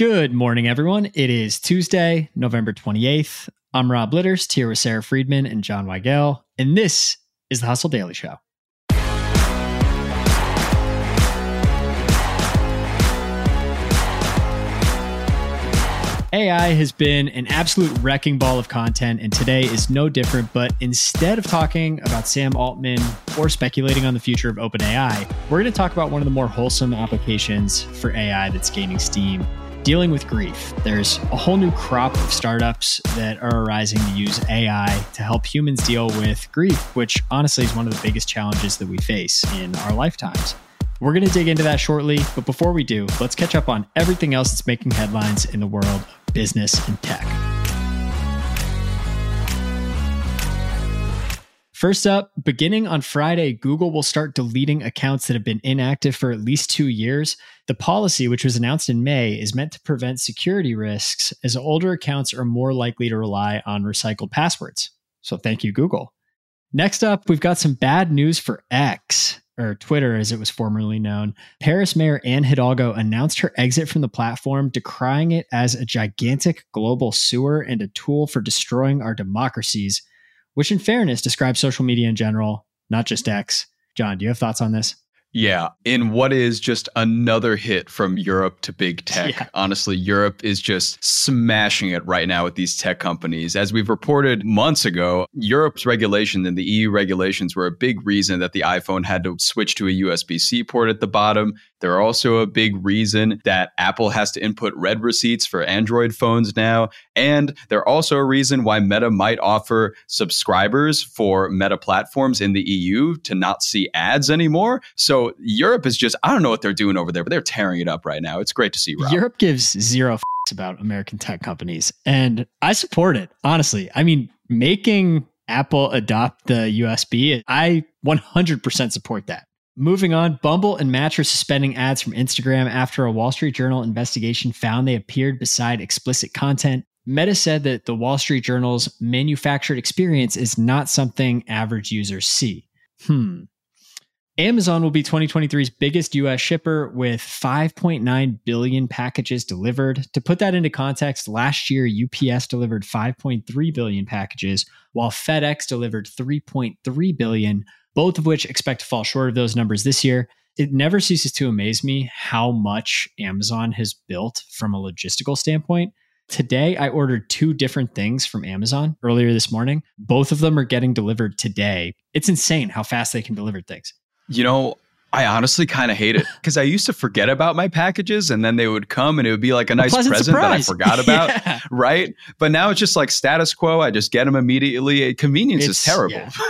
Good morning, everyone. It is Tuesday, November 28th. I'm Rob Litterst, here with Sara Friedman and Jon Weigell, and this is the Hustle Daily Show. AI has been an absolute wrecking ball of content, and today is no different. But instead of talking about Sam Altman or speculating on the future of OpenAI, we're going to talk about one of the more wholesome applications for AI that's gaining steam dealing with grief. There's a whole new crop of startups that are arising to use AI to help humans deal with grief, which honestly is one of the biggest challenges that we face in our lifetimes. We're going to dig into that shortly, but before we do, let's catch up on everything else that's making headlines in the world of business and tech. First up, beginning on Friday, Google will start deleting accounts that have been inactive for at least two years. The policy, which was announced in May, is meant to prevent security risks as older accounts are more likely to rely on recycled passwords. So thank you, Google. Next up, we've got some bad news for X or Twitter as it was formerly known, Paris Mayor Anne Hidalgo announced her exit from the platform, decrying it as a gigantic global sewer and a tool for destroying our democracies, which, in fairness, describes social media in general, not just mm-hmm. X. Jon, do you have thoughts on this? Yeah, in what is just another hit from Europe to big tech. Yeah. Honestly, Europe is just smashing it right now with these tech companies. As we've reported months ago, Europe's regulation and the EU regulations were a big reason that the iPhone had to switch to a USB C port at the bottom. They're also a big reason that Apple has to input red receipts for Android phones now. And they're also a reason why Meta might offer subscribers for Meta platforms in the EU to not see ads anymore. So Europe is just, I don't know what they're doing over there, but they're tearing it up right now. It's great to see. Rob. Europe gives zero about American tech companies. And I support it, honestly. I mean, making Apple adopt the USB, I 100% support that. Moving on, Bumble and Match are suspending ads from Instagram after a Wall Street Journal investigation found they appeared beside explicit content. Meta said that the Wall Street Journal's manufactured experience is not something average users see. Hmm. Amazon will be 2023's biggest US shipper with 5.9 billion packages delivered. To put that into context, last year UPS delivered 5.3 billion packages, while FedEx delivered 3.3 billion both of which expect to fall short of those numbers this year. It never ceases to amaze me how much Amazon has built from a logistical standpoint. Today, I ordered two different things from Amazon earlier this morning. Both of them are getting delivered today. It's insane how fast they can deliver things. You know, I honestly kind of hate it because I used to forget about my packages and then they would come and it would be like a nice a present surprise. that I forgot about. yeah. Right. But now it's just like status quo. I just get them immediately. Convenience it's, is terrible. Yeah.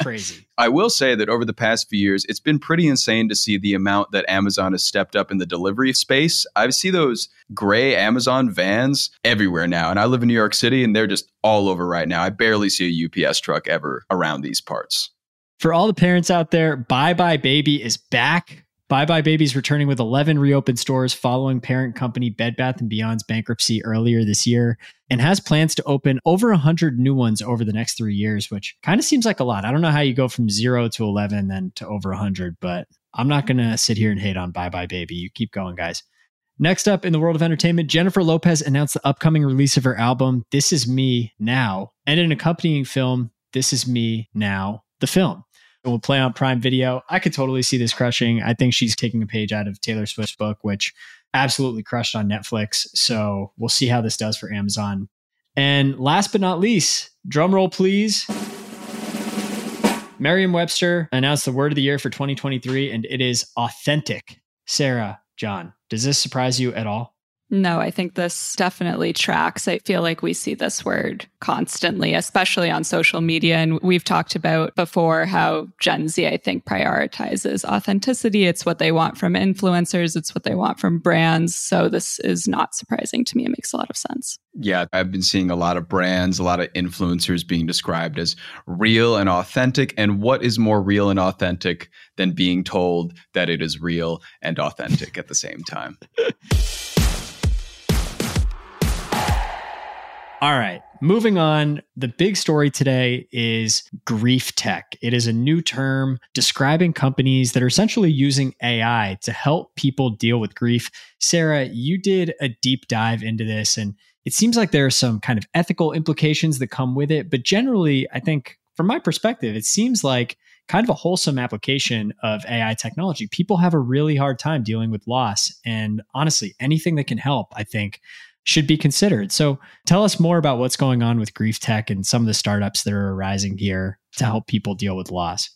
Crazy. I will say that over the past few years, it's been pretty insane to see the amount that Amazon has stepped up in the delivery space. I see those gray Amazon vans everywhere now. And I live in New York City and they're just all over right now. I barely see a UPS truck ever around these parts. For all the parents out there, Buybuy Baby is back. Buybuy Baby's returning with 11 reopened stores following parent company Bed Bath & Beyond's bankruptcy earlier this year and has plans to open over 100 new ones over the next 3 years, which kind of seems like a lot. I don't know how you go from 0 to 11 then to over 100, but I'm not going to sit here and hate on Buybuy Baby. You keep going, guys. Next up in the world of entertainment, Jennifer Lopez announced the upcoming release of her album This Is Me Now and an accompanying film This Is Me Now, the film will play on Prime Video. I could totally see this crushing. I think she's taking a page out of Taylor Swift's book, which absolutely crushed on Netflix. So we'll see how this does for Amazon. And last but not least, drum roll please. Merriam Webster announced the word of the year for 2023, and it is authentic. Sara, Jon, does this surprise you at all? No, I think this definitely tracks. I feel like we see this word constantly, especially on social media. And we've talked about before how Gen Z, I think, prioritizes authenticity. It's what they want from influencers, it's what they want from brands. So this is not surprising to me. It makes a lot of sense. Yeah, I've been seeing a lot of brands, a lot of influencers being described as real and authentic. And what is more real and authentic than being told that it is real and authentic at the same time? All right, moving on. The big story today is grief tech. It is a new term describing companies that are essentially using AI to help people deal with grief. Sara, you did a deep dive into this, and it seems like there are some kind of ethical implications that come with it. But generally, I think from my perspective, it seems like kind of a wholesome application of AI technology. People have a really hard time dealing with loss. And honestly, anything that can help, I think, should be considered. So tell us more about what's going on with grief tech and some of the startups that are arising here to help people deal with loss.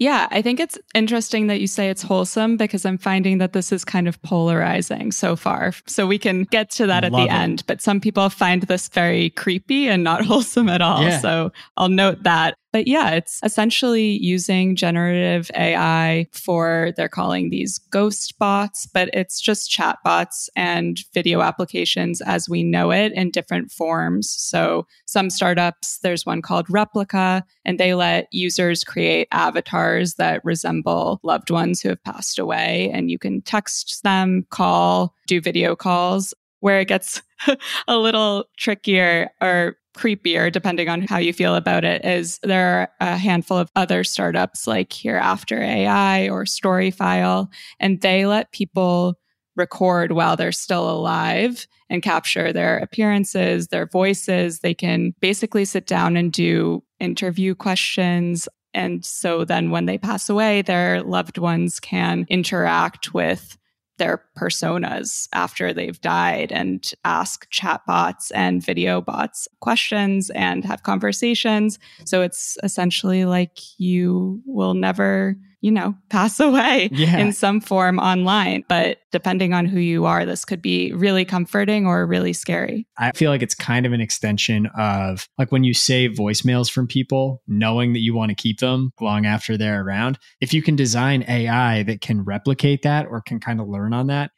Yeah, I think it's interesting that you say it's wholesome because I'm finding that this is kind of polarizing so far. So we can get to that at Love the it. end. But some people find this very creepy and not wholesome at all. Yeah. So I'll note that. But yeah, it's essentially using generative AI for, they're calling these ghost bots, but it's just chat bots and video applications as we know it in different forms. So some startups, there's one called Replika, and they let users create avatars that resemble loved ones who have passed away. And you can text them, call, do video calls. Where it gets a little trickier or creepier, depending on how you feel about it, is there are a handful of other startups like Hereafter AI or Storyfile, and they let people record while they're still alive and capture their appearances, their voices. They can basically sit down and do interview questions. And so then when they pass away, their loved ones can interact with their personas after they've died and ask chatbots and video bots questions and have conversations. So it's essentially like you will never you know, pass away yeah. in some form online. But depending on who you are, this could be really comforting or really scary. I feel like it's kind of an extension of like when you save voicemails from people, knowing that you want to keep them long after they're around. If you can design AI that can replicate that or can kind of learn on that,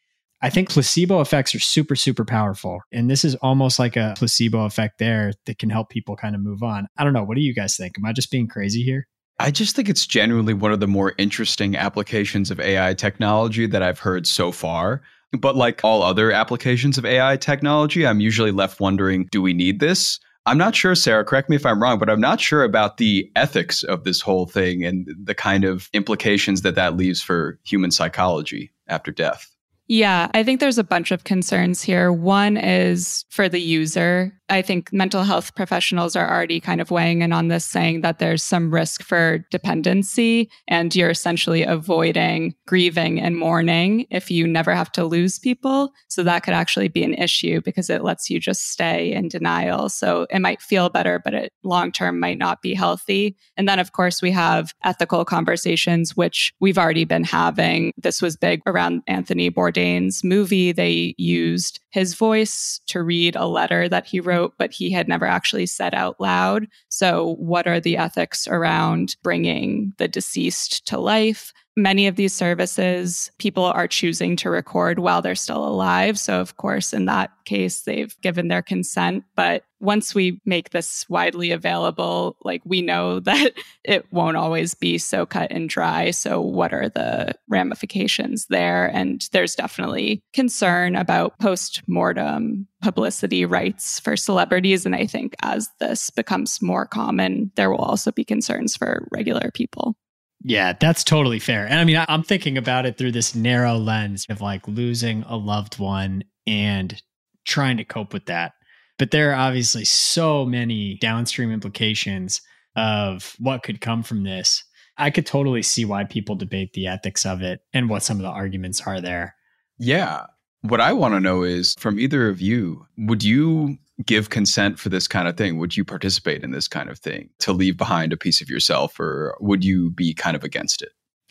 I think placebo effects are super, super powerful. And this is almost like a placebo effect there that can help people kind of move on. I don't know. What do you guys think? Am I just being crazy here? I just think it's genuinely one of the more interesting applications of AI technology that I've heard so far. But like all other applications of AI technology, I'm usually left wondering do we need this? I'm not sure, Sara, correct me if I'm wrong, but I'm not sure about the ethics of this whole thing and the kind of implications that that leaves for human psychology after death. Yeah, I think there's a bunch of concerns here. One is for the user. I think mental health professionals are already kind of weighing in on this, saying that there's some risk for dependency and you're essentially avoiding grieving and mourning if you never have to lose people. So that could actually be an issue because it lets you just stay in denial. So it might feel better, but it long term might not be healthy. And then, of course, we have ethical conversations, which we've already been having. This was big around Anthony Bourdain's movie. They used his voice to read a letter that he wrote, but he had never actually said out loud. So, what are the ethics around bringing the deceased to life? Many of these services, people are choosing to record while they're still alive. So, of course, in that case, they've given their consent. But once we make this widely available, like we know that it won't always be so cut and dry. So, what are the ramifications there? And there's definitely concern about post mortem publicity rights for celebrities. And I think as this becomes more common, there will also be concerns for regular people. Yeah, that's totally fair. And I mean, I'm thinking about it through this narrow lens of like losing a loved one and trying to cope with that. But there are obviously so many downstream implications of what could come from this. I could totally see why people debate the ethics of it and what some of the arguments are there. Yeah. What I want to know is from either of you, would you give consent for this kind of thing? Would you participate in this kind of thing to leave behind a piece of yourself, or would you be kind of against it?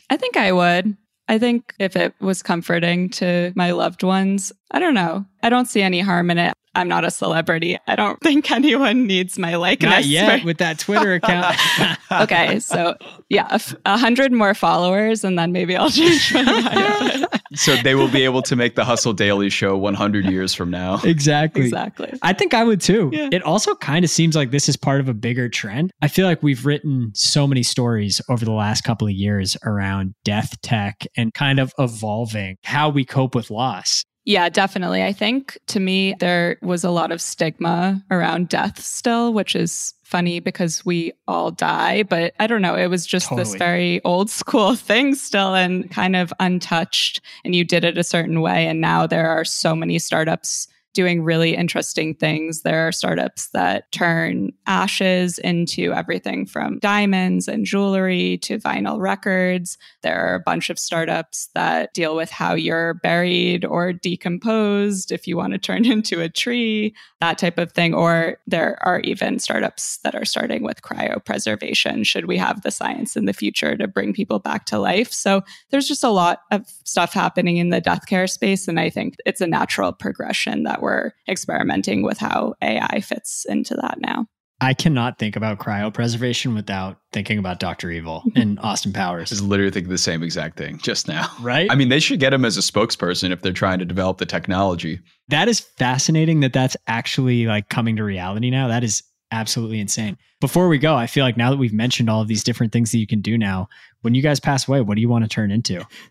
I think I would. I think if it was comforting to my loved ones, I don't know. I don't see any harm in it. I'm not a celebrity. I don't think anyone needs my likeness. Not yet with that Twitter account. okay, so yeah, a hundred more followers, and then maybe I'll change my mind. so they will be able to make the Hustle Daily show 100 years from now. Exactly. Exactly. I think I would too. Yeah. It also kind of seems like this is part of a bigger trend. I feel like we've written so many stories over the last couple of years around death tech and kind of evolving how we cope with loss. Yeah, definitely. I think to me, there was a lot of stigma around death still, which is funny because we all die. But I don't know. It was just totally. this very old school thing still and kind of untouched. And you did it a certain way. And now there are so many startups doing really interesting things. There are startups that turn ashes into everything from diamonds and jewelry to vinyl records. There are a bunch of startups that deal with how you're buried or decomposed if you want to turn into a tree, that type of thing. Or there are even startups that are starting with cryopreservation. Should we have the science in the future to bring people back to life? So there's just a lot of stuff happening in the death care space. And I think it's a natural progression that we're experimenting with how AI fits into that now. I cannot think about cryopreservation without thinking about Dr. Evil mm-hmm. and Austin Powers. I was literally thinking the same exact thing just now. Right? I mean, they should get him as a spokesperson if they're trying to develop the technology. That is fascinating that that's actually like coming to reality now. That is absolutely insane. Before we go, I feel like now that we've mentioned all of these different things that you can do now, when you guys pass away, what do you want to turn into?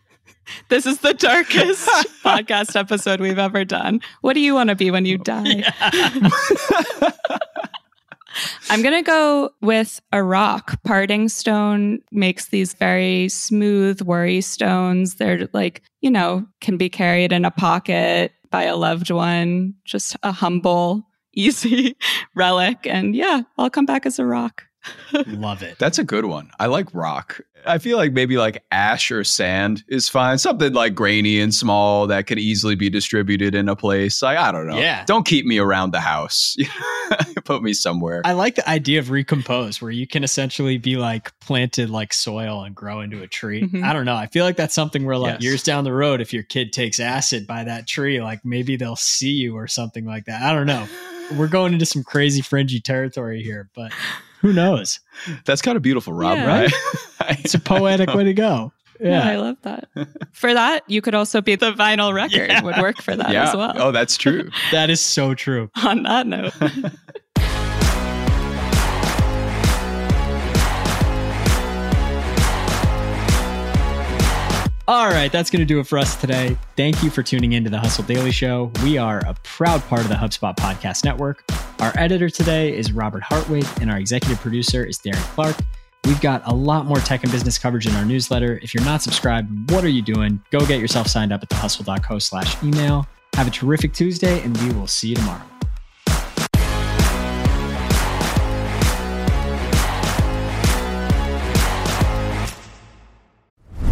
This is the darkest podcast episode we've ever done. What do you want to be when you die? Yeah. I'm going to go with a rock. Parting stone makes these very smooth worry stones. They're like, you know, can be carried in a pocket by a loved one, just a humble, easy relic. And yeah, I'll come back as a rock. Love it. That's a good one. I like rock. I feel like maybe like ash or sand is fine. Something like grainy and small that could easily be distributed in a place. Like, I don't know. Yeah. Don't keep me around the house. Put me somewhere. I like the idea of recompose where you can essentially be like planted like soil and grow into a tree. Mm-hmm. I don't know. I feel like that's something where like yes. years down the road, if your kid takes acid by that tree, like maybe they'll see you or something like that. I don't know. We're going into some crazy fringy territory here, but who knows? That's kind of beautiful, Rob, yeah. right? it's a poetic way to go. Yeah. yeah. I love that. For that, you could also be the vinyl record yeah. would work for that yeah. as well. Oh, that's true. that is so true. On that note. All right, that's going to do it for us today. Thank you for tuning in to the Hustle Daily Show. We are a proud part of the HubSpot Podcast Network. Our editor today is Robert Hartwig, and our executive producer is Darren Clarke. We've got a lot more tech and business coverage in our newsletter. If you're not subscribed, what are you doing? Go get yourself signed up at thehustle.co slash email. Have a terrific Tuesday, and we will see you tomorrow.